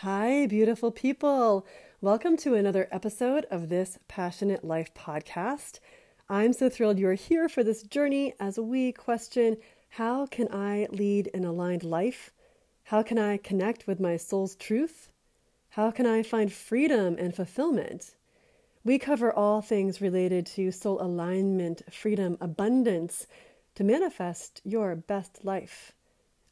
Hi, beautiful people. Welcome to another episode of this Passionate Life podcast. I'm so thrilled you're here for this journey as we question how can I lead an aligned life? How can I connect with my soul's truth? How can I find freedom and fulfillment? We cover all things related to soul alignment, freedom, abundance to manifest your best life.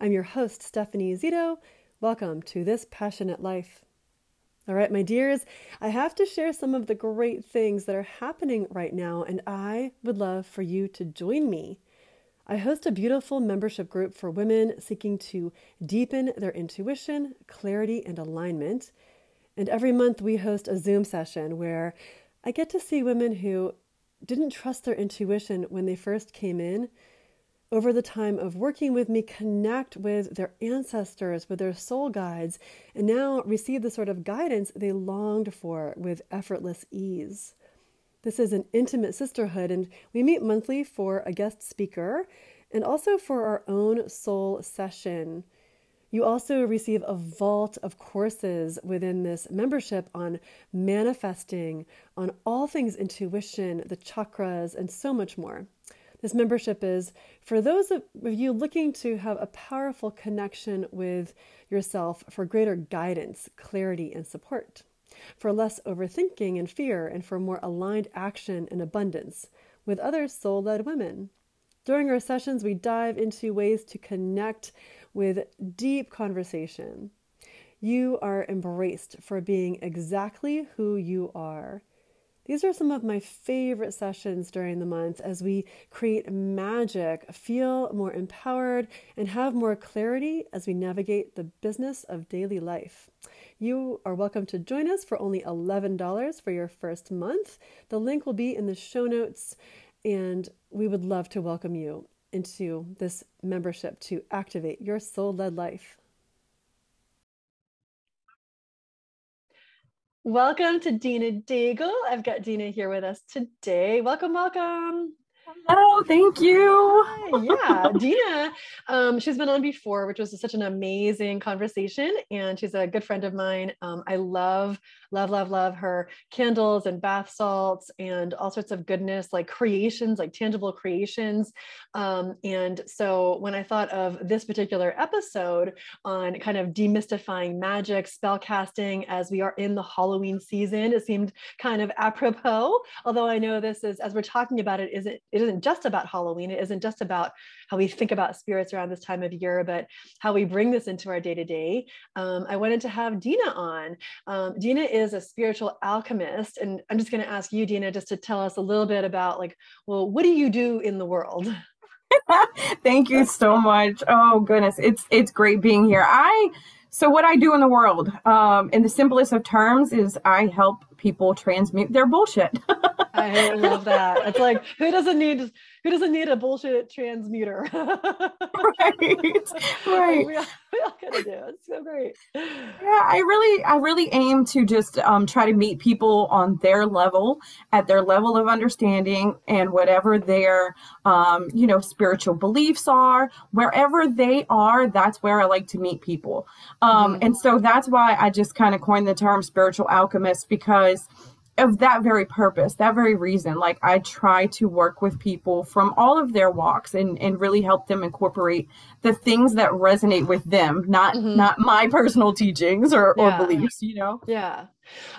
I'm your host, Stephanie Zito Welcome to this passionate life. All right, my dears, I have to share some of the great things that are happening right now, and I would love for you to join me. I host a beautiful membership group for women seeking to deepen their intuition, clarity, and alignment. And every month we host a Zoom session where I get to see women who didn't trust their intuition when they first came in over the time of working with me, connect with their ancestors, with their soul guides, and now receive the sort of guidance they longed for with effortless ease. This is an intimate sisterhood, and we meet monthly for a guest speaker and also for our own soul session. You also receive a vault of courses within this membership on manifesting, on all things intuition, the chakras, and so much more. This membership is for those of you looking to have a powerful connection with yourself for greater guidance, clarity, and support, for less overthinking and fear, and for more aligned action and abundance with other soul led women. During our sessions, we dive into ways to connect with deep conversation. You are embraced for being exactly who you are. These are some of my favorite sessions during the month as we create magic, feel more empowered, and have more clarity as we navigate the business of daily life. You are welcome to join us for only $11 for your first month. The link will be in the show notes, and we would love to welcome you into this membership to activate your soul led life. Welcome to Dina Daigle. I've got Dina here with us today. Welcome, welcome. Hello, thank you. Yeah, Dina. Um, she's been on before, which was such an amazing conversation, and she's a good friend of mine. Um, I love, love, love, love her candles and bath salts and all sorts of goodness, like creations, like tangible creations. Um, and so when I thought of this particular episode on kind of demystifying magic, spell casting, as we are in the Halloween season, it seemed kind of apropos. Although I know this is, as we're talking about it, isn't it isn't just about Halloween. It isn't just about how we think about spirits around this time of year, but how we bring this into our day to day. I wanted to have Dina on. Um, Dina is a spiritual alchemist, and I'm just going to ask you, Dina, just to tell us a little bit about like, well, what do you do in the world? Thank you so much. Oh goodness, it's it's great being here. I so what I do in the world, um, in the simplest of terms, is I help people transmute their bullshit. I love that. It's like who doesn't need who doesn't need a bullshit transmuter? right. Right. We all, we all gotta do. It's so great. Yeah, I really I really aim to just um, try to meet people on their level, at their level of understanding and whatever their um, you know, spiritual beliefs are, wherever they are, that's where I like to meet people. Um, mm-hmm. and so that's why I just kind of coined the term spiritual alchemist because of that very purpose, that very reason. Like I try to work with people from all of their walks and, and really help them incorporate the things that resonate with them, not mm-hmm. not my personal teachings or, yeah. or beliefs, you know? Yeah.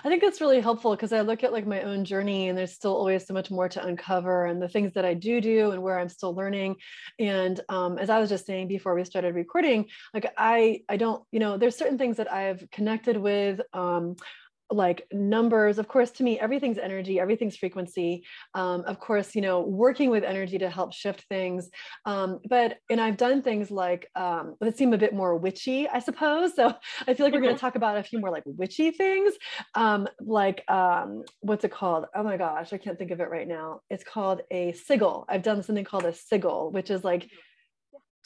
I think that's really helpful because I look at like my own journey and there's still always so much more to uncover and the things that I do do and where I'm still learning. And um, as I was just saying before we started recording, like I I don't, you know, there's certain things that I've connected with um, like numbers of course to me everything's energy everything's frequency. Um, of course you know working with energy to help shift things. Um, but and i've done things like um, that seem a bit more witchy i suppose. So i feel like we're going to mm-hmm. talk about a few more like witchy things. Um, like um, what's it called? Oh my gosh i can't think of it right now. It's called a sigil. I've done something called a sigil which is like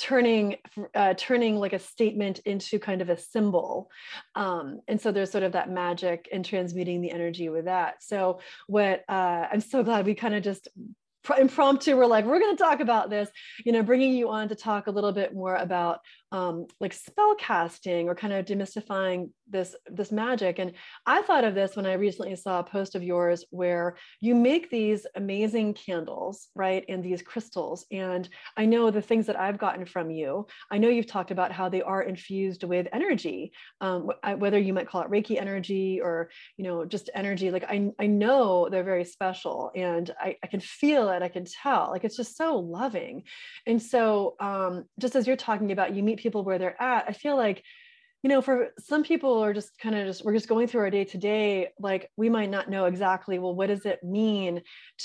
turning uh, turning like a statement into kind of a symbol. Um, and so there's sort of that magic and transmuting the energy with that. So what uh, i'm so glad we kind of just impromptu we're like we're going to talk about this you know bringing you on to talk a little bit more about um, like spell casting or kind of demystifying this this magic. And i thought of this when i recently saw a post of yours where you make these amazing candles right and these crystals. And i know the things that i've gotten from you i know you've talked about how they are infused with energy um, whether you might call it reiki energy or you know just energy. Like i, I know they're very special and I, I can feel it i can tell. Like it's just so loving. And so um, just as you're talking about you meet people where they're at i feel like you know for some people are just kind of just we're just going through our day to day like we might not know exactly well what does it mean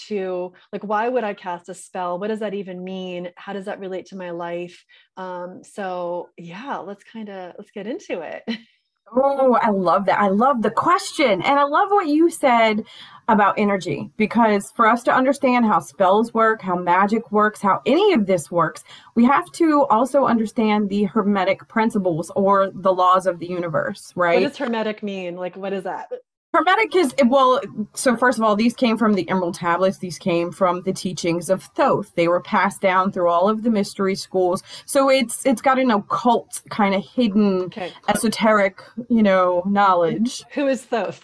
to like why would i cast a spell? What does that even mean? How does that relate to my life? Um so yeah let's kind of let's get into it Oh, I love that. I love the question. And I love what you said about energy because for us to understand how spells work, how magic works, how any of this works, we have to also understand the hermetic principles or the laws of the universe, right? What does hermetic mean? Like, what is that? Hermetic is well. So first of all, these came from the Emerald Tablets. These came from the teachings of Thoth. They were passed down through all of the mystery schools. So it's it's got an occult kind of hidden, okay. esoteric, you know, knowledge. Who is Thoth?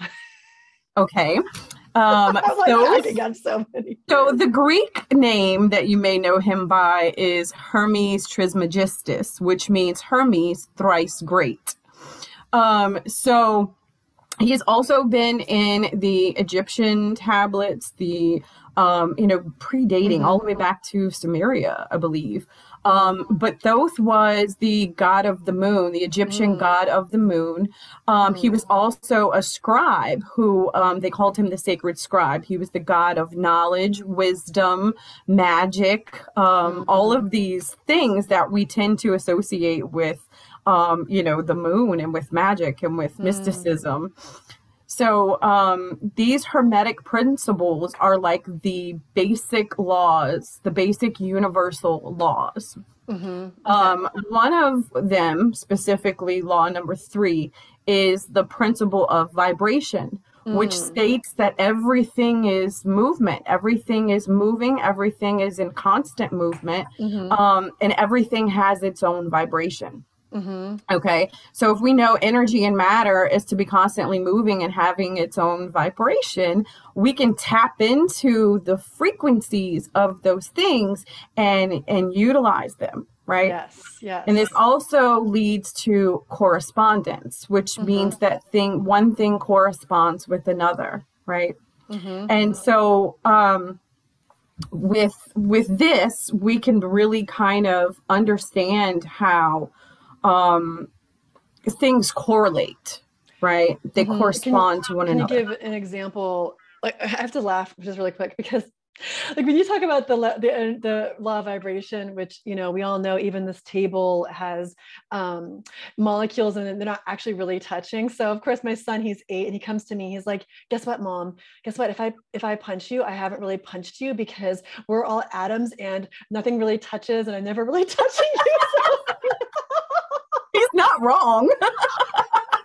Okay. Um, like, Thoth, so many. So the Greek name that you may know him by is Hermes Trismegistus, which means Hermes thrice great. Um, so He's also been in the Egyptian tablets, the um, you know, predating mm-hmm. all the way back to Sumeria, I believe. Um, but Thoth was the god of the moon, the Egyptian mm. god of the moon. Um, mm. He was mm. also a scribe who um, they called him the sacred scribe. He was the god of knowledge, wisdom, magic, mm. all of these things that we tend to associate with um, you know, the moon and with magic and with mm. mysticism. So um, these hermetic principles are like the basic laws, the basic universal laws. Mm-hmm. Okay. Um, one of them, specifically law number three, is the principle of vibration, mm. which states that everything is movement, everything is moving, everything is in constant movement, mm-hmm. um, and everything has its own vibration. Mm-hmm. Okay. So if we know energy and matter is to be constantly moving and having its own vibration, we can tap into the frequencies of those things and and utilize them, right? Yes. Yes. And this also leads to correspondence, which mm-hmm. means that thing one thing corresponds with another, right? Mm-hmm. And so um with with this we can really kind of understand how um, things correlate, right? They mm-hmm. correspond you, to one can another. Can you give an example? Like I have to laugh just really quick because like when you talk about the the, uh, the law of vibration which you know we all know even this table has um, molecules and they're not actually really touching so of course my son he's eight and he comes to me he's like guess what mom guess what if i if i punch you i haven't really punched you because we're all atoms and nothing really touches and i'm never really touching you not wrong.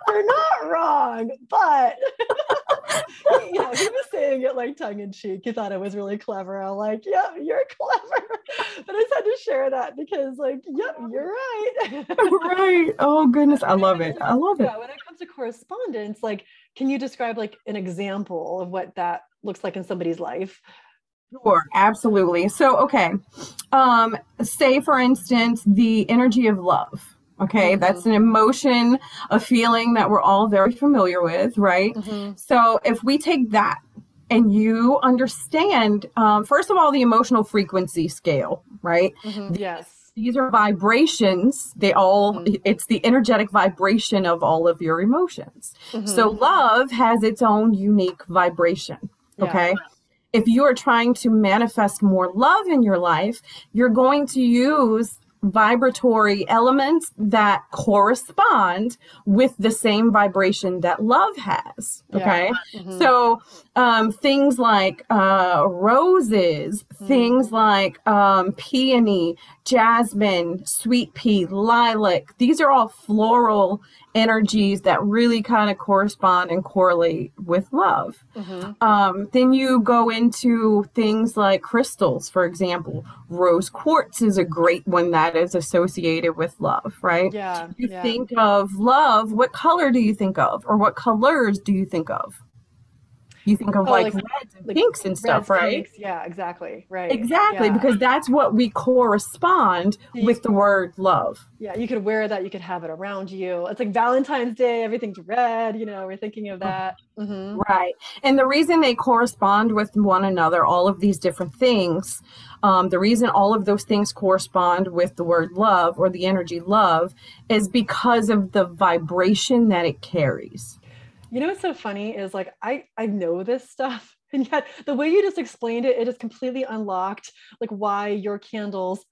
You're not wrong, but you know, he was saying it like tongue in cheek. He thought it was really clever. I'm like, yep, you're clever. But I just had to share that because, like, yep, you're right. right. Oh goodness. I love it. I love it. Yeah, when it comes to correspondence, like, can you describe like an example of what that looks like in somebody's life? Sure, absolutely. So, okay. Um, say for instance, the energy of love Okay, mm-hmm. that's an emotion, a feeling that we're all very familiar with, right? Mm-hmm. So if we take that and you understand, um, first of all, the emotional frequency scale, right? Mm-hmm. Yes. These are vibrations. They all, mm-hmm. it's the energetic vibration of all of your emotions. Mm-hmm. So love has its own unique vibration. Okay. Yeah if you are trying to manifest more love in your life, you're going to use vibratory elements that correspond with the same vibration that love has. Okay. Yeah. Mm-hmm. So um, things like uh, roses, mm-hmm. things like um, peony, jasmine, sweet pea, lilac, these are all floral energies that really kind of correspond and correlate with love. Mm-hmm. Um, then you go into things like crystals, for example. Rose quartz is a great one that is associated with love, right? Yeah. You yeah. think of love, what color do you think of? Or what colors do you think of? You think of oh, like, like, reds and like pinks and stuff, reds, right? Pinks. Yeah, exactly. Right. Exactly, yeah. because that's what we correspond with the word love. Yeah, you could wear that, you could have it around you. It's like Valentine's Day, everything's red, you know, we're thinking of that. Mm-hmm. Right. And the reason they correspond with one another, all of these different things, um, the reason all of those things correspond with the word love or the energy love is because of the vibration that it carries. You know what's so funny is like I I know this stuff and yet the way you just explained it, it just completely unlocked like why your candles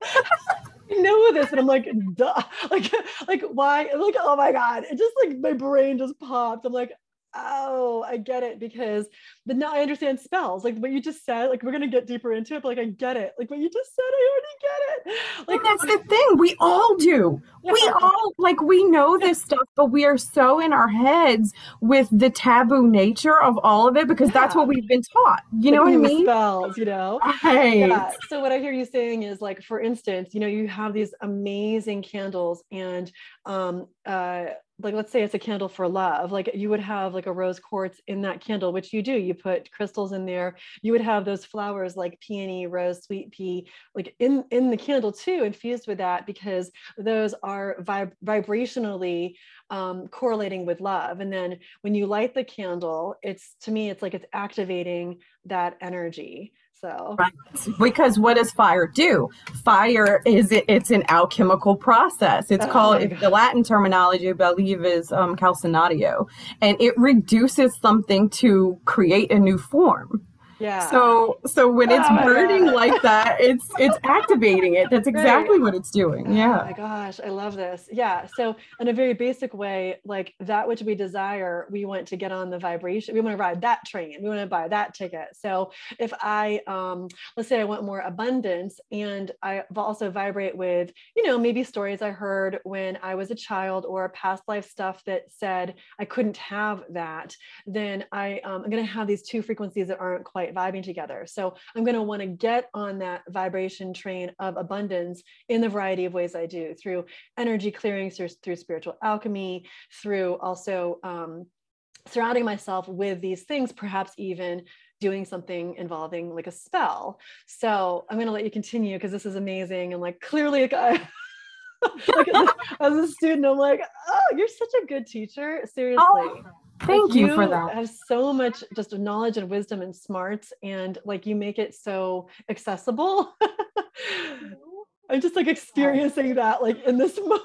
I know this and I'm like duh. Like like why like oh my god it just like my brain just popped. I'm like oh, I get it because but now I understand spells. Like what you just said, like we're gonna get deeper into it, but like I get it. Like what you just said, I already get it. Like and that's the thing. We all do. Yeah. We all like we know this stuff, but we are so in our heads with the taboo nature of all of it because yeah. that's what we've been taught. You like know what I mean? Spells, you know. Right. Yeah. So what I hear you saying is like, for instance, you know, you have these amazing candles and um uh like let's say it's a candle for love like you would have like a rose quartz in that candle which you do you put crystals in there. You would have those flowers like peony rose sweet pea like in in the candle too infused with that because those are vib- vibrationally um, correlating with love. And then when you light the candle it's to me it's like it's activating that energy so right. because what does fire do? Fire is it, it's an alchemical process. It's oh called the Latin terminology, I believe, is um, calcinatio, and it reduces something to create a new form. Yeah. So so when it's oh, burning yeah. like that, it's it's activating it. That's exactly right. what it's doing. Yeah. Oh my gosh, I love this. Yeah. So in a very basic way, like that which we desire, we want to get on the vibration. We want to ride that train. We want to buy that ticket. So if I um let's say I want more abundance and I also vibrate with, you know, maybe stories I heard when I was a child or past life stuff that said I couldn't have that, then I um, I'm gonna have these two frequencies that aren't quite right vibing together. So i'm going to want to get on that vibration train of abundance in the variety of ways i do through energy clearing through, through spiritual alchemy through also um, surrounding myself with these things perhaps even doing something involving like a spell. So i'm going to let you continue because this is amazing and like clearly like, I, like as a student i'm like oh you're such a good teacher seriously. Oh Thank you, you, for that. I have so much just knowledge and wisdom and smarts, and like you make it so accessible. I'm just like experiencing that like in this moment.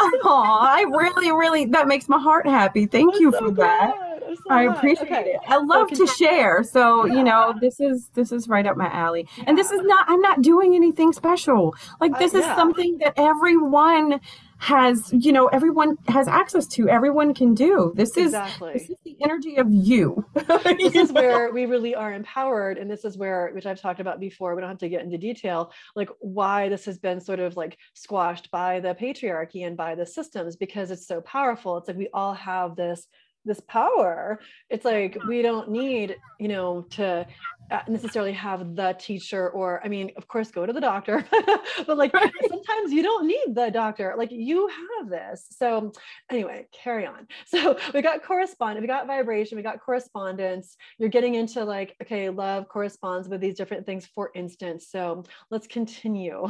oh, I really, really that makes my heart happy. Thank you for that. So I appreciate okay. it. I love so to share. So, yeah. you know, this is this is right up my alley. Yeah. And this is not I'm not doing anything special. Like this uh, is something that everyone has you know everyone has access to everyone can do this is exactly. this is the energy of you this is know? where we really are empowered and this is where which i've talked about before we don't have to get into detail like why this has been sort of like squashed by the patriarchy and by the systems because it's so powerful it's like we all have this this power it's like we don't need you know to uh, necessarily have the teacher or i mean of course go to the doctor but like sometimes you don't need the doctor like you have this. So anyway carry on. So we got correspondence we got vibration we got correspondence. You're getting into like okay love corresponds with these different things for instance. So let's continue.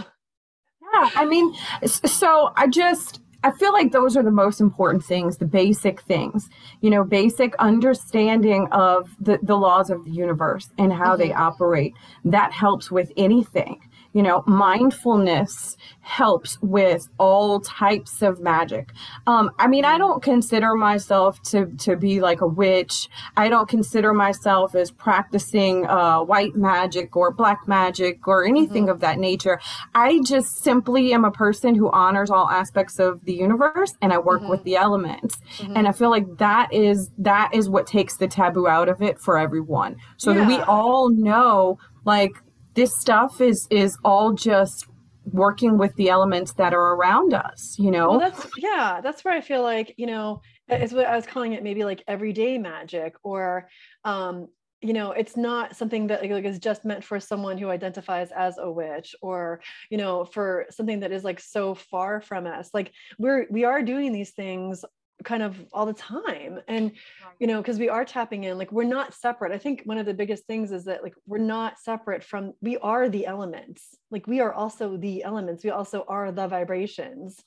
Yeah i mean so i just I feel like those are the most important things, the basic things, you know, basic understanding of the, the laws of the universe and how mm-hmm. they operate. That helps with anything you know mindfulness helps with all types of magic um, i mean i don't consider myself to to be like a witch i don't consider myself as practicing uh, white magic or black magic or anything mm-hmm. of that nature i just simply am a person who honors all aspects of the universe and i work mm-hmm. with the elements mm-hmm. and i feel like that is that is what takes the taboo out of it for everyone so yeah. that we all know like this stuff is is all just working with the elements that are around us you know? Well, that's yeah that's where i feel like you know it's what i was calling it maybe like everyday magic or um you know it's not something that like, is just meant for someone who identifies as a witch or you know for something that is like so far from us. Like we're we are doing these things kind of all the time. And you know because we are tapping in like we're not separate. I think one of the biggest things is that like we're not separate from we are the elements. Like we are also the elements. We also are the vibrations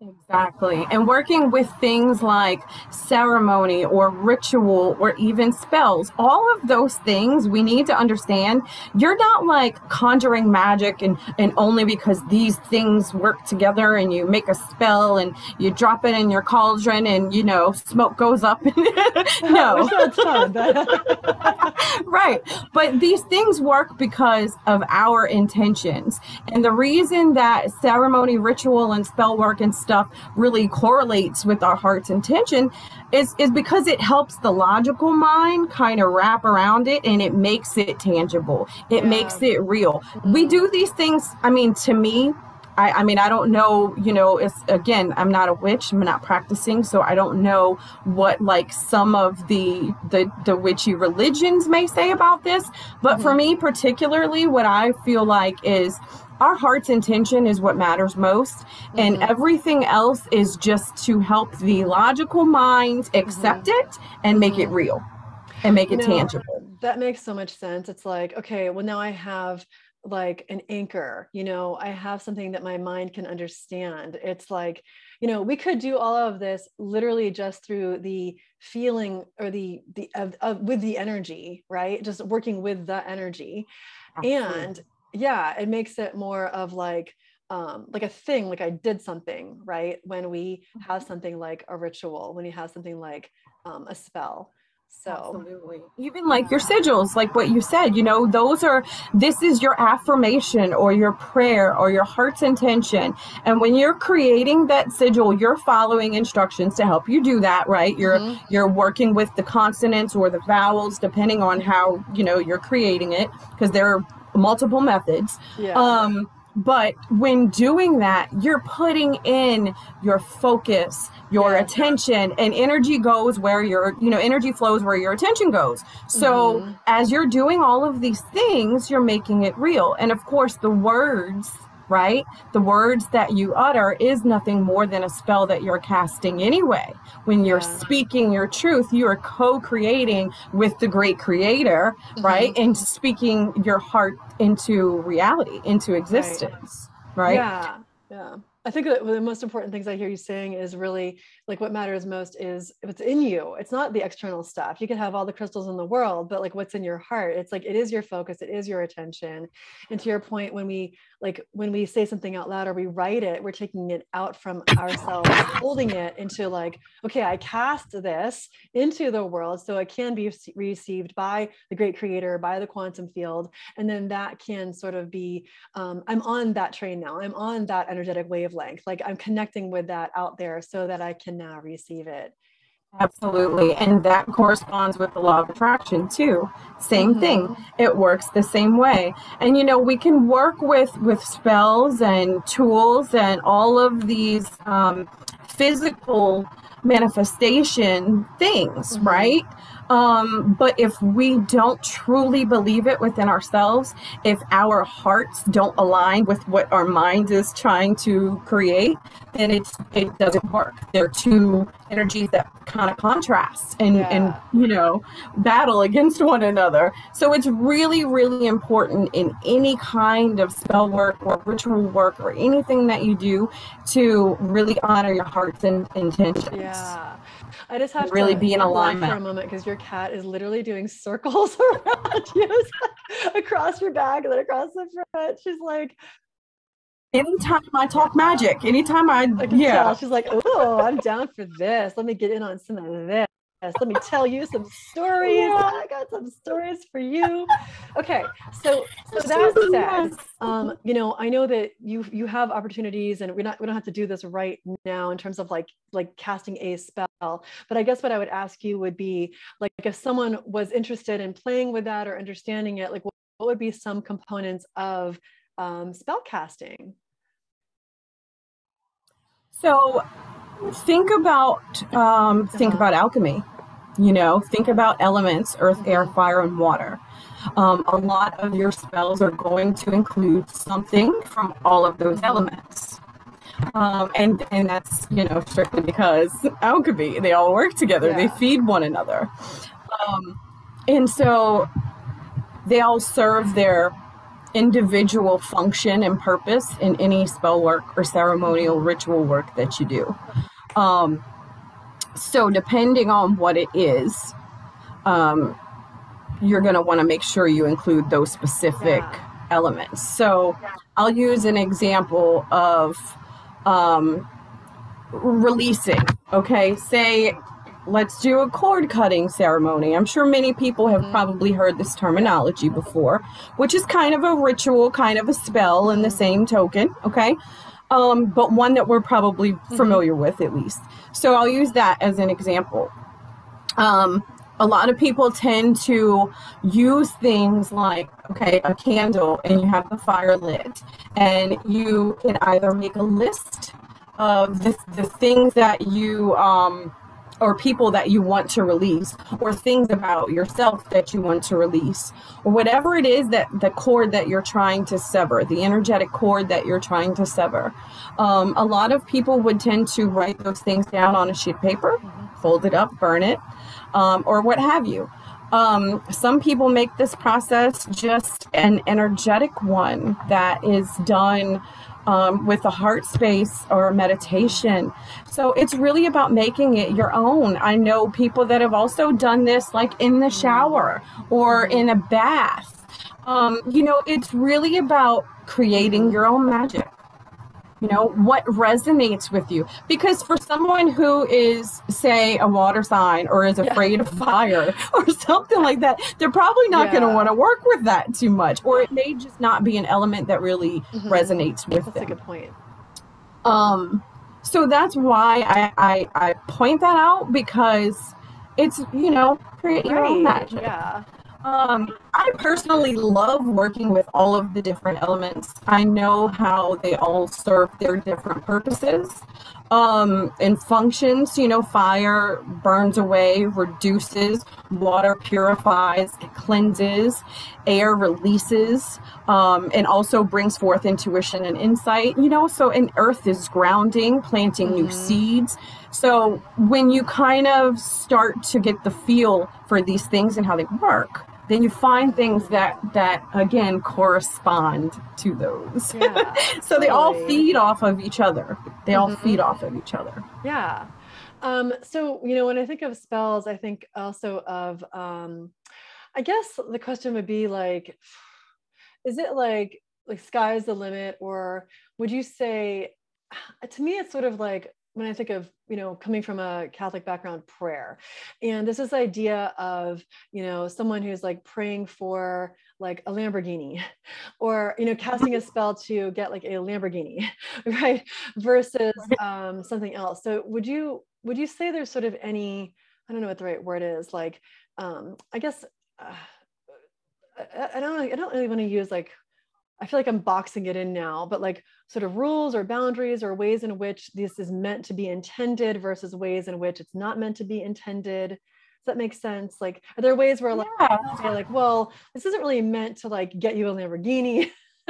Exactly. And working with things like ceremony or ritual or even spells, all of those things we need to understand. You're not like conjuring magic and, and only because these things work together and you make a spell and you drop it in your cauldron and, you know, smoke goes up. no. right. But these things work because of our intentions. And the reason that ceremony, ritual, and spell work and stuff really correlates with our heart's intention is is because it helps the logical mind kind of wrap around it and it makes it tangible it yeah. makes it real we do these things i mean to me I, I, mean, I don't know, you know, it's again, I'm not a witch, I'm not practicing, so I don't know what like some of the the, the witchy religions may say about this. But mm-hmm. for me particularly, what I feel like is our heart's intention is what matters most mm-hmm. and everything else is just to help the logical mind accept mm-hmm. it and make it mm-hmm. real and make it no, tangible that makes so much sense it's like okay well now i have like an anchor you know i have something that my mind can understand it's like you know we could do all of this literally just through the feeling or the the of, of with the energy right just working with the energy Absolutely. and yeah it makes it more of like um, like a thing like i did something right when we have mm-hmm. something like a ritual when you have something like um, a spell so Absolutely. even like your sigils like what you said you know those are this is your affirmation or your prayer or your heart's intention and when you're creating that sigil you're following instructions to help you do that right you're mm-hmm. you're working with the consonants or the vowels depending on how you know you're creating it because there are multiple methods. Yeah. Um, but when doing that, you're putting in your focus, your yeah. attention, and energy goes where your, you know, energy flows where your attention goes. So mm-hmm. as you're doing all of these things, you're making it real. And of course, the words right? The words that you utter is nothing more than a spell that you're casting anyway. When you're yeah. speaking your truth, you are co creating with the great creator, mm-hmm. right? And speaking your heart into reality, into existence, right? right? Yeah. Yeah. I think that the most important things I hear you saying is really like what matters most is what's in you. It's not the external stuff. You can have all the crystals in the world, but like what's in your heart. It's like it is your focus, it is your attention. And to your point, when we like when we say something out loud or we write it, we're taking it out from ourselves, holding it into like, okay, I cast this into the world so it can be received by the great creator, by the quantum field. And then that can sort of be, um, I'm on that train now. I'm on that energetic wavelength. Like I'm connecting with that out there so that I can can now receive it. Absolutely. And that corresponds with the law of attraction too. Same mm-hmm. thing. It works the same way. And you know, we can work with with spells and tools and all of these um, physical manifestation things, mm-hmm. right? Um, but if we don't truly believe it within ourselves, if our hearts don't align with what our mind is trying to create, then it's it doesn't work. They're two energies that kind of contrast and yeah. and you know battle against one another. So it's really really important in any kind of spell work or ritual work or anything that you do to really honor your heart's in, intentions. Yeah. I just have really to be in alignment for a moment because your cat is literally doing circles around you across your back and then across the front. She's like, anytime I talk magic, anytime I, I yeah, tell. she's like, oh, I'm down for this. Let me get in on some of this. Let me tell you some stories. Yeah. I got some stories for you. Okay, so so that said, um, you know, I know that you you have opportunities, and we're not we don't have to do this right now in terms of like like casting a spell. But I guess what I would ask you would be like if someone was interested in playing with that or understanding it, like what, what would be some components of um, spell casting? So think about um, think Uh-huh. about alchemy. You know, think about elements: earth, air, fire, and water. Um, a lot of your spells are going to include something from all of those elements. Um, and and that's you know strictly because alchemy they all work together they feed one another um, and so they all serve their individual function and purpose in any spell work or ceremonial ritual work that you do um, so depending on what it is um, you're going to want to make sure you include those specific Yeah. elements so i'll use an example of um, releasing. Okay, say let's do a cord cutting ceremony. I'm sure many people have probably heard this terminology before, which is kind of a ritual, kind of a spell in the same token. Okay. Um, but one that we're probably familiar with at least. So I'll use that as an example. Um, a lot of people tend to use things like, okay, a candle and you have the fire lit, and you can either make a list of the, the things that you, um, or people that you want to release, or things about yourself that you want to release, or whatever it is that the cord that you're trying to sever, the energetic cord that you're trying to sever. Um, a lot of people would tend to write those things down on a sheet of paper, fold it up, burn it, um, or what have you. Um, some people make this process just an energetic one that is done um, with a heart space or meditation. So it's really about making it your own. I know people that have also done this like in the shower or in a bath. Um, you know, it's really about creating your own magic you know what resonates with you because for someone who is say a water sign or is afraid of fire or something like that they're probably not going to want to work with that too much or it may just not be an element that really Mhm. resonates with That's a good point. um so that's why I, I i point that out because it's you know create your own magic Yeah. Um, I personally love working with all of the different elements. I know how they all serve their different purposes um, and functions. You know, fire burns away, reduces, water purifies, cleanses, air releases, um, and also brings forth intuition and insight. You know, so and earth is grounding, planting new Mhm. seeds. So when you kind of start to get the feel for these things and how they work, then you find things that that again correspond to those. Yeah. so they all feed off of each other. They all Mhm. feed off of each other. Yeah. Um, so, you know, when I think of spells, I think also of, um, I guess the question would be like, is it like, like sky's the limit? Or would you say, to me, it's sort of like when I think of, you know, coming from a Catholic background, prayer. And this is the idea of, you know, someone who's like praying for like a Lamborghini or, you know, casting a spell to get like a Lamborghini, right? Versus um, something else. So would you, would you say there's sort of any, I don't know what the right word is, like, um, I guess, uh, I, I don't, I don't really want to use like, I feel like I'm boxing it in now, but like sort of rules or boundaries or ways in which this is meant to be intended versus ways in which it's not meant to be intended. Does that make sense? Like, are there ways where like, Yeah. say like, well, this isn't really meant to like get you a Lamborghini,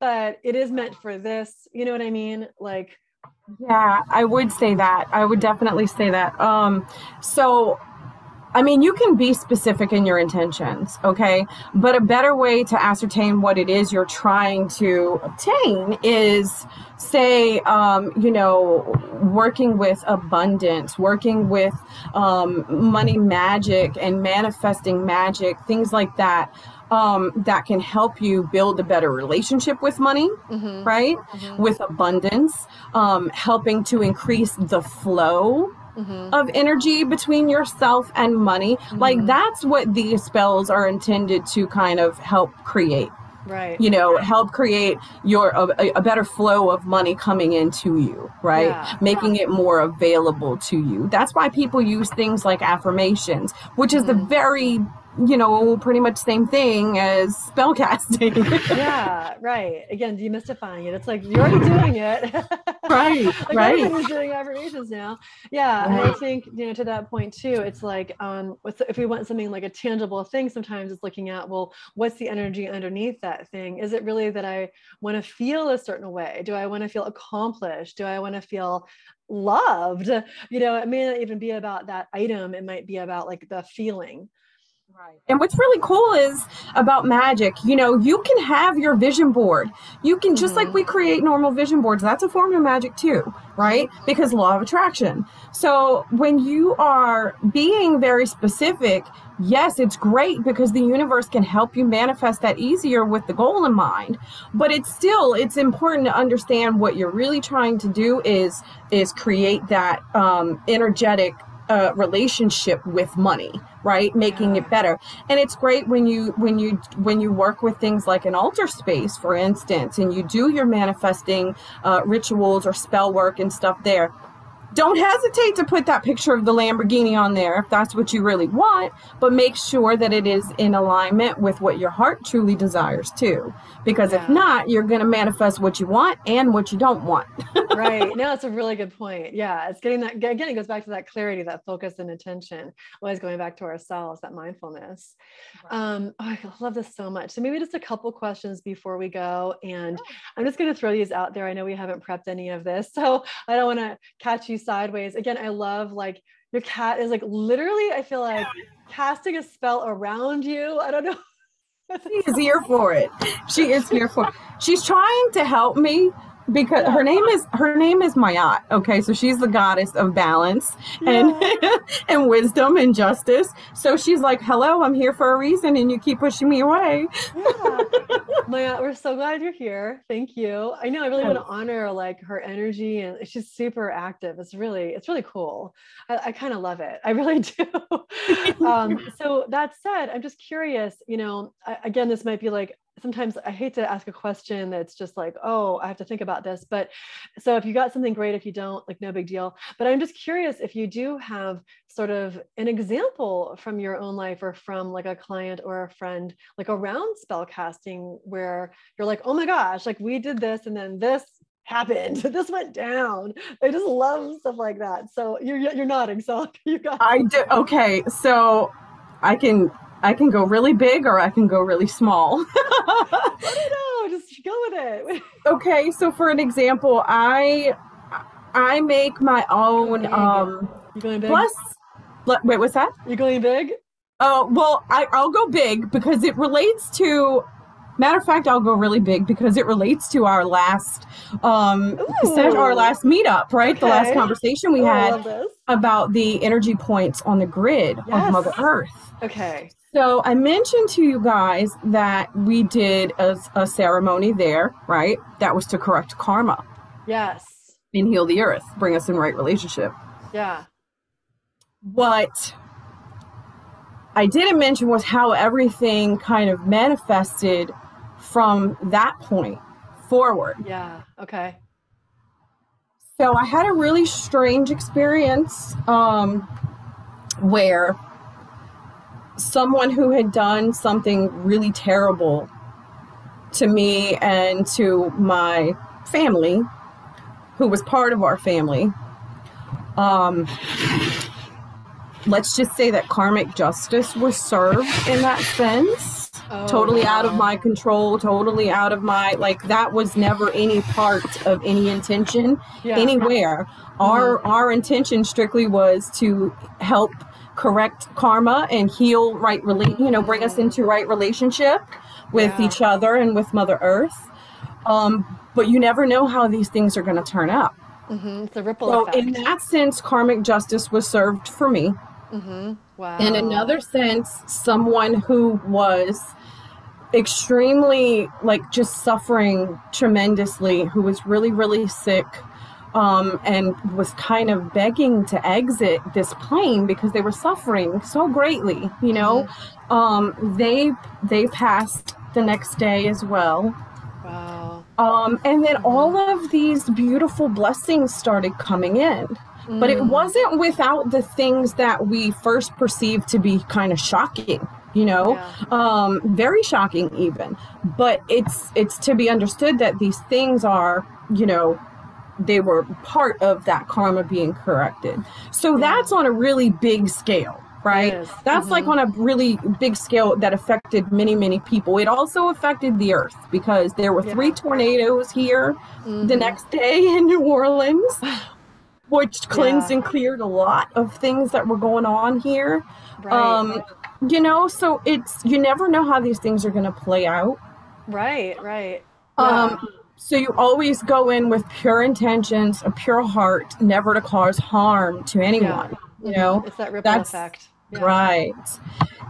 but it is meant for this. You know what I mean? Like, Yeah, I would say that. I would definitely say that. Um, so, I mean, you can be specific in your intentions, okay? But a better way to ascertain what it is you're trying to obtain is, say, um, you know, working with abundance, working with um, money magic and manifesting magic, things like that. Um, that can help you build a better relationship with money, mhm, right? mhm, with abundance, um, helping to increase the flow mhm. of energy between yourself and money. Like Mhm. that's what these spells are intended to kind of help create. right. You know, help create your a, a better flow of money coming into you, right? Yeah. Making it more available to you. That's why people use things like affirmations, which is the Mhm. very you know, pretty much same thing as spell casting. yeah, right. Again, demystifying it. It's like you're already doing it. right, like right. Everybody's doing affirmations now. Yeah, right. and I think you know to that point too. It's like um, if we want something like a tangible thing, sometimes it's looking at well, what's the energy underneath that thing? Is it really that I want to feel a certain way? Do I want to feel accomplished? Do I want to feel loved? You know, it may not even be about that item. It might be about like the feeling. Right. And what's really cool is about magic, you know, you can have your vision board. You can, just mm-hmm. like we create normal vision boards, that's a form of magic too, right? Because law of attraction. So when you are being very specific, yes, it's great because the universe can help you manifest that easier with the goal in mind. But it's still, it's important to understand what you're really trying to do is, is create that um, energetic uh, relationship with money right? Making it better. And it's great when you when you when you work with things like an altar space for instance and you do your manifesting uh, rituals or spell work and stuff there don't hesitate to put that picture of the Lamborghini on there if that's what you really want, but make sure that it is in alignment with what your heart truly desires too. Because yeah. if not, you're going to manifest what you want and what you don't want. right. No, that's a really good point. Yeah. It's getting that, again, it goes back to that clarity, that focus and attention, always going back to ourselves, that mindfulness. Right. Um, oh, I love this so much. So maybe just a couple questions before we go. And I'm just going to throw these out there. I know we haven't prepped any of this, so I don't want to catch you sideways. Again, I love like your cat is like literally, I feel like casting a spell around you. I don't know. she is here for it. She is here for it. She's trying to help me because her name is her name is Mayat. Okay, so she's the goddess of balance and yeah. and wisdom and justice. So she's like, "Hello, I'm here for a reason, and you keep pushing me away." Yeah. Mayat, we're so glad you're here. Thank you. I know I really want to honor like her energy, and she's super active. It's really it's really cool. I, I kind of love it. I really do. um, so that said, I'm just curious. You know, I, again, this might be like sometimes I hate to ask a question that's just like, oh, I have to think about this. But so if you got something great, if you don't, like no big deal. But I'm just curious if you do have sort of an example from your own life or from like a client or a friend, like around spell casting, where you're like, oh my gosh, like we did this and then this happened this went down i just love stuff like that so you're you're nodding so you got i do okay so i can I can go really big or I can go really small. I don't know. Just go with it. okay, so for an example, I I make my own um you going big? plus wait, what's that? You going big? Oh, uh, well, I, I'll go big because it relates to Matter of fact, I'll go really big because it relates to our last um our last meetup, right? Okay. The last conversation we oh, had about the energy points on the grid yes. of Mother Earth. Okay. So I mentioned to you guys that we did a, a ceremony there, right? That was to correct karma. Yes. And heal the earth, bring us in right relationship. Yeah. What I didn't mention was how everything kind of manifested from that point forward. Yeah. Okay. So I had a really strange experience um, where someone who had done something really terrible to me and to my family, who was part of our family. Um, let's just say that karmic justice was served in that sense. Oh, totally wow. out of my control, totally out of my like that was never any part of any intention yeah. anywhere. Mm-hmm. Our our intention strictly was to help correct karma and heal right relate you know bring us into right relationship with yeah. each other and with mother earth um, but you never know how these things are going to turn out mm-hmm. it's a ripple so effect. in that sense karmic justice was served for me mm-hmm. wow. in another sense someone who was extremely like just suffering tremendously who was really really sick um, and was kind of begging to exit this plane because they were suffering so greatly. You know, mm-hmm. um, they they passed the next day as well. Wow. Um, and then all of these beautiful blessings started coming in. Mm. But it mm. wasn't without the things that we first perceived to be kind of shocking, you know Yeah. um very shocking even but it's it's to be understood that these things are you know they were part of that karma being corrected so Yeah. that's on a really big scale right that's like Mhm. on a really big scale that affected many many people it also affected the earth because there were three tornadoes here the Mhm. next day in new orleans which cleansed Yeah. and cleared a lot of things that were going on here right. um you know so it's you never know how these things are going to play out. Right, right. um so you always go in with pure intentions a pure heart never to cause harm to anyone you know? It's that ripple that's- effect. Yeah. right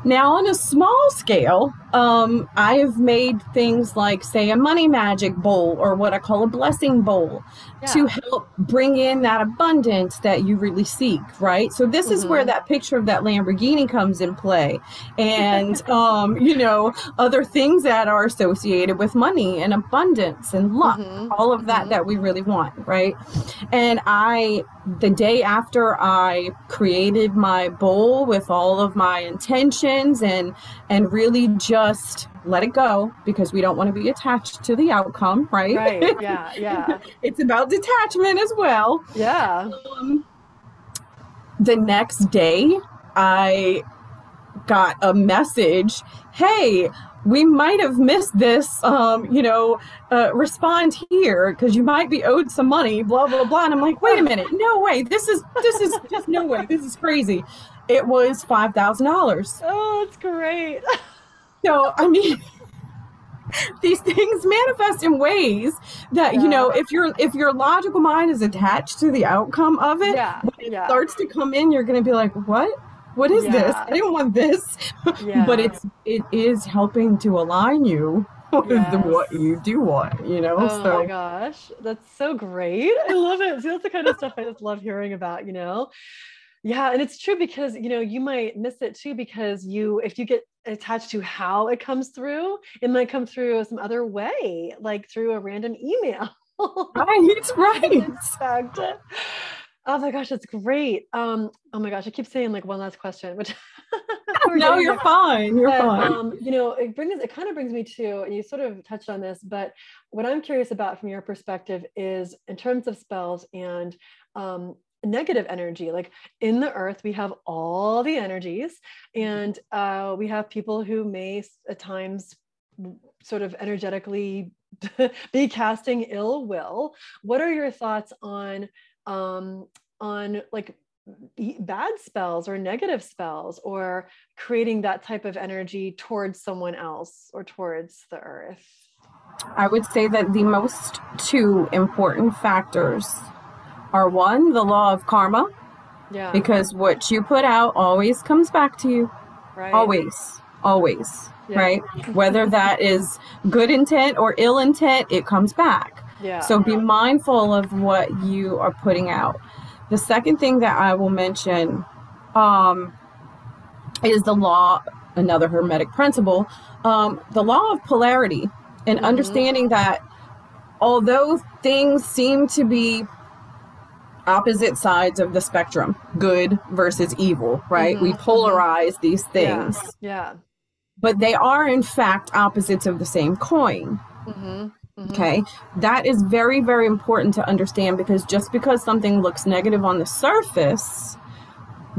now on a small scale um i have made things like say a money magic bowl or what i call a blessing bowl to help bring in that abundance that you really seek, right? So this is where Mhm. that picture of that Lamborghini comes in play, and um, you know other things that are associated with money and abundance and luck, Mhm. all of that Mhm. that we really want, right? And I, the day after I created my bowl with all of my intentions and and really just let it go because we don't want to be attached to the outcome, right? Right. Yeah. Yeah. it's about detachment as well. Yeah. Um, the next day, I got a message hey, we might have missed this, um, you know, uh, respond here because you might be owed some money, blah, blah, blah. And I'm like, wait a minute, no way. This is, this is just no way. This is crazy. It was $5,000. Oh, that's great. So, I mean, these things manifest in ways that you know if your if your logical mind is attached to the outcome of it Yeah. when it Yeah. starts to come in you're going to be like what what is this i didn't want this Yeah. but it's it is helping to align you with Yes. what you do want you know Oh so my gosh, that's so great. I love it. See, that's the kind of stuff I just love hearing about, you know? Yeah, and it's true because, you know, you might miss it too because you, if you get attached to how it comes through, it might come through some other way, like through a random email. right right Expect. Oh my gosh, that's great. Um, oh my gosh, I keep saying like one last question, which no you're there. fine you're But, fine um, you know, it brings it kind of brings me to, and you sort of touched on this, but what I'm curious about from your perspective is in terms of spells and um, negative energy. Like in the earth, we have all the energies, and uh, we have people who may at times sort of energetically be casting ill will. What are your thoughts on um, on like bad spells or negative spells or creating that type of energy towards someone else or towards the earth. I would say that the most two important factors are one, the law of karma, Yeah. because what you put out always comes back to you. right. Always. Always. Yeah. Right? Whether that is good intent or ill intent, it comes back. Yeah. So be mindful of what you are putting out. The second thing that I will mention um, is the law, another Hermetic principle, um, the law of polarity, and Mhm. understanding that although things seem to be opposite sides of the spectrum, good versus evil, right? We Mhm, mhm. polarize these things, yeah. but they are in fact opposites of the same coin. Hmm Okay. That is very, very important to understand because just because something looks negative on the surface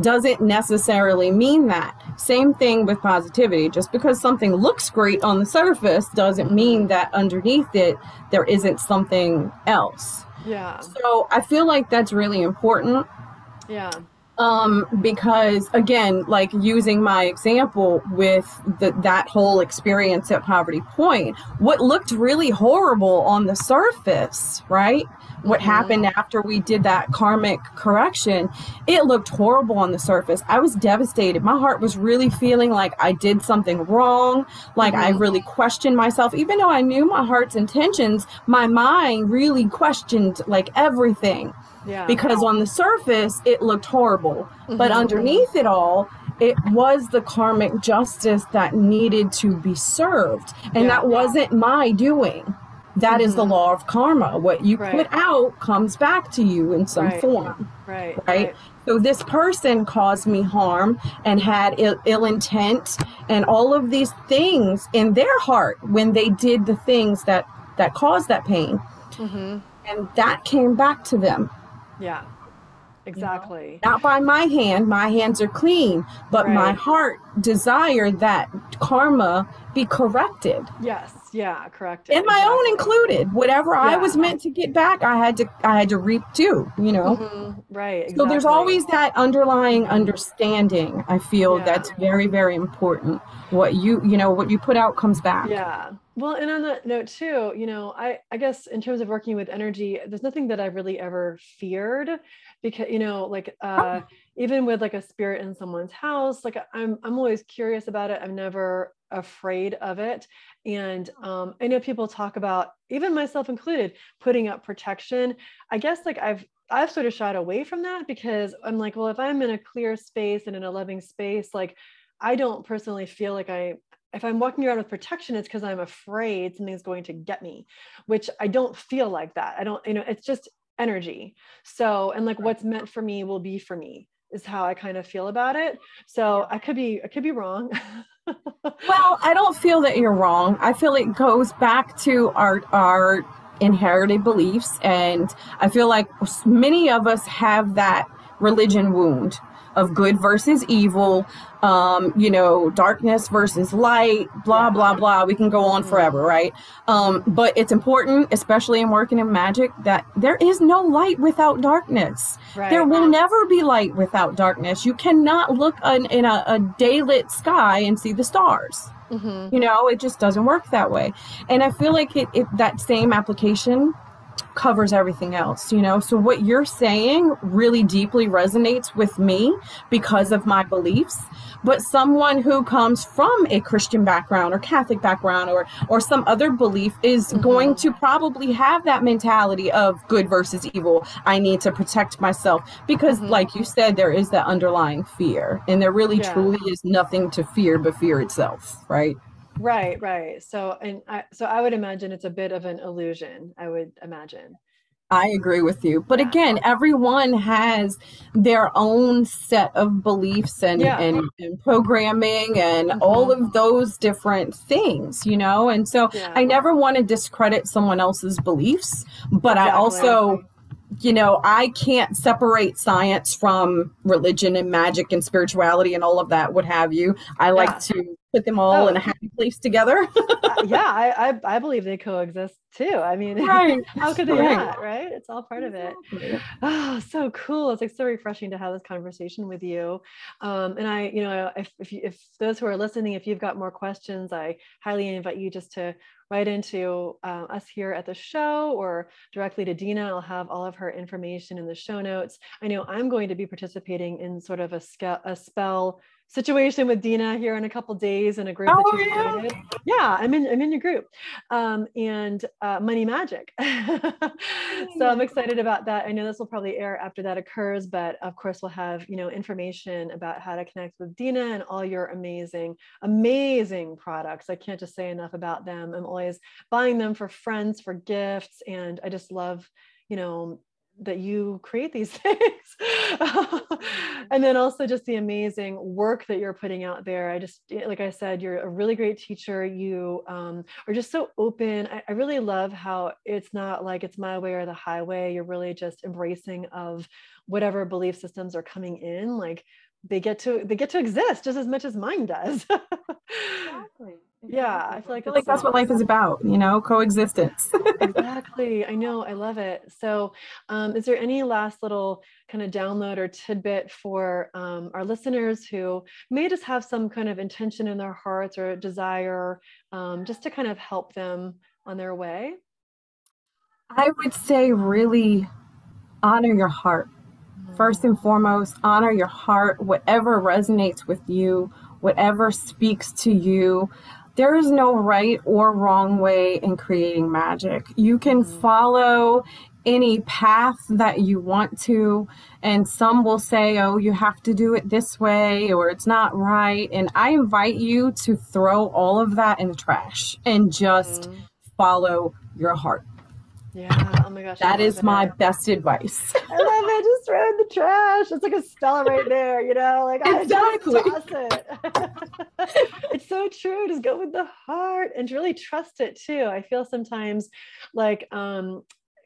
doesn't necessarily mean that. Same thing with positivity. Just because something looks great on the surface doesn't mean that underneath it there isn't something else. Yeah. So I feel like that's really important Yeah. Um because again like using my example with the, that whole experience at poverty point what looked really horrible on the surface right? What Mhm. happened after we did that karmic correction it looked horrible on the surface. I was devastated. My heart was really feeling like i did something wrong. Like i Mhm. really questioned myself. Even though i knew my heart's intentions my mind really questioned like everything Yeah. because on the surface it looked horrible but Mhm. underneath it all it was the karmic justice that needed to be served and Yeah. that wasn't my doing That mm-hmm. is the mm-hmm. law of karma. What you right. put out comes back to you in some right. form. Right. right. Right. So this person caused me harm and had Ill, Ill intent and all of these things in their heart when they did the things that that caused that pain. Mm-hmm. And that came back to them. Yeah. Exactly. You know? Not by my hand, my hands are clean, but right. my heart desired that karma be corrected. Yes, yeah, correct. And my exactly. own included. Whatever yeah. I was meant to get back, I had to I had to reap too, you know. Mm-hmm. Right. Exactly. So there's always that underlying understanding. I feel yeah. that's very very important. What you, you know, what you put out comes back. Yeah. Well, and on that note too, you know, I I guess in terms of working with energy, there's nothing that I've really ever feared because you know, like uh oh. even with like a spirit in someone's house, like I'm I'm always curious about it. I'm never afraid of it. And um, I know people talk about, even myself included, putting up protection. I guess like I've I've sort of shied away from that because I'm like, well, if I'm in a clear space and in a loving space, like I don't personally feel like I if I'm walking around with protection, it's because I'm afraid something's going to get me, which I don't feel like that. I don't, you know, it's just energy. So, and like what's meant for me will be for me is how I kind of feel about it. So I could be, I could be wrong. well, I don't feel that you're wrong. I feel it goes back to our our inherited beliefs and I feel like many of us have that religion wound of good versus evil, um, you know, darkness versus light, blah, blah, blah. We can go on forever, right? Um, but it's important, especially in working in magic, that there is no light without darkness. Right. There will never be light without darkness. You cannot look in, in a, a daylit sky and see the stars. Mm-hmm. You know, it just doesn't work that way. And I feel like it, it that same application covers everything else, you know? So what you're saying really deeply resonates with me because of my beliefs. But someone who comes from a Christian background or Catholic background or or some other belief is mm-hmm. going to probably have that mentality of good versus evil. I need to protect myself because mm-hmm. like you said there is that underlying fear and there really yeah. truly is nothing to fear but fear itself, right? Right, right. So, and I, so I would imagine it's a bit of an illusion. I would imagine. I agree with you. But again, everyone has their own set of beliefs and, yeah. and, and, programming and mm-hmm. all of those different things, you know? And so yeah. I never want to discredit someone else's beliefs, but exactly. I also you know, I can't separate science from religion and magic and spirituality and all of that, what have you. I like yeah. to put them all oh. in a happy place together. uh, yeah, I, I, I believe they coexist too. I mean, right. how could they right. not? Right? It's all part of it. Oh, so cool! It's like so refreshing to have this conversation with you. Um, and I, you know, if if, you, if those who are listening, if you've got more questions, I highly invite you just to write into uh, us here at the show or directly to Dina. I'll have all of her information in the show notes. I know I'm going to be participating in sort of a, a spell situation with Dina here in a couple days in a group oh, that you yeah. created. Yeah, I'm in I'm in your group. Um, and uh, Money Magic. so I'm excited about that. I know this will probably air after that occurs, but of course we'll have, you know, information about how to connect with Dina and all your amazing, amazing products. I can't just say enough about them. I'm always buying them for friends, for gifts, and I just love, you know, that you create these things. And then also just the amazing work that you're putting out there. I just like i said you're a really great teacher. You um, are just so open. I, I really love how it's not like it's my way or the highway. You're really just embracing of whatever belief systems are coming in. Like they get to they get to exist just as much as mine does. Exactly yeah i feel like, I feel like that's what life is about you know coexistence. Exactly. I know. I love it. So um, is there any last little kind of download or tidbit for um, our listeners who may just have some kind of intention in their hearts or desire um, just to kind of help them on their way? I would say really honor your heart. First and foremost, honor your heart, whatever resonates with you, whatever speaks to you. There is no right or wrong way in creating magic. You can mm-hmm. follow any path that you want to, and some will say, oh, you have to do it this way or it's not right. And I invite you to throw all of that in the trash and just mm follow your heart. Yeah. Oh my gosh. That is my best advice. I love it. Just throw in the trash. It's like a spell right there, you know? Like exactly. I just toss it. it's so true. Just go with the heart and really trust it too. I feel sometimes like um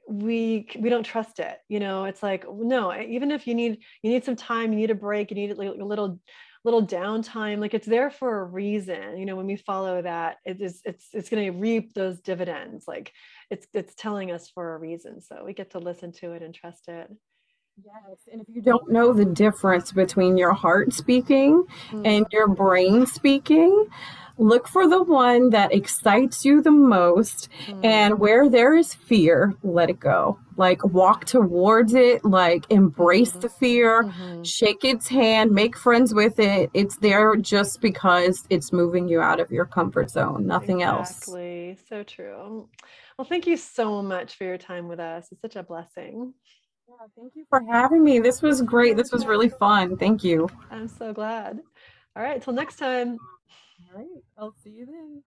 we we don't trust it you know it's like no even if you need you need some time you need a break you need a little little downtime like it's there for a reason you know when we follow that it is it's it's going to reap those dividends like it's it's telling us for a reason so we get to listen to it and trust it Yes, and if you don't know the difference between your heart speaking mm-hmm. and your brain speaking, look for the one that excites you the most mm-hmm. and where there is fear let it go like walk towards it like embrace mm-hmm. the fear mm-hmm. shake its hand make friends with it it's there just because it's moving you out of your comfort zone nothing exactly. else exactly so true well thank you so much for your time with us. It's such a blessing. Yeah, thank you for having me. This was great. This was really fun. Thank you. I'm so glad. All right till next time. All right. I'll see you then.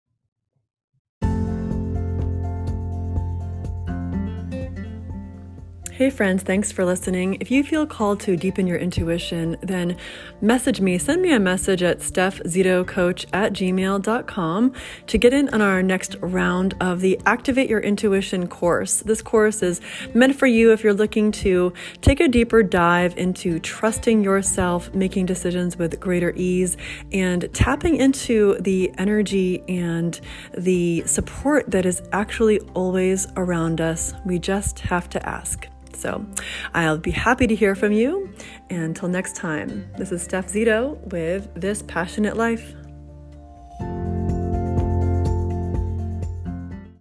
Hey, friends, thanks for listening. If you feel called to deepen your intuition, then message me. Send me a message at stephzitocoach at gmail.com to get in on our next round of the Activate Your Intuition course. This course is meant for you if you're looking to take a deeper dive into trusting yourself, making decisions with greater ease, and tapping into the energy and the support that is actually always around us. We just have to ask. So I'll be happy to hear from you. And until next time, this is Steph Zito with This Passionate Life.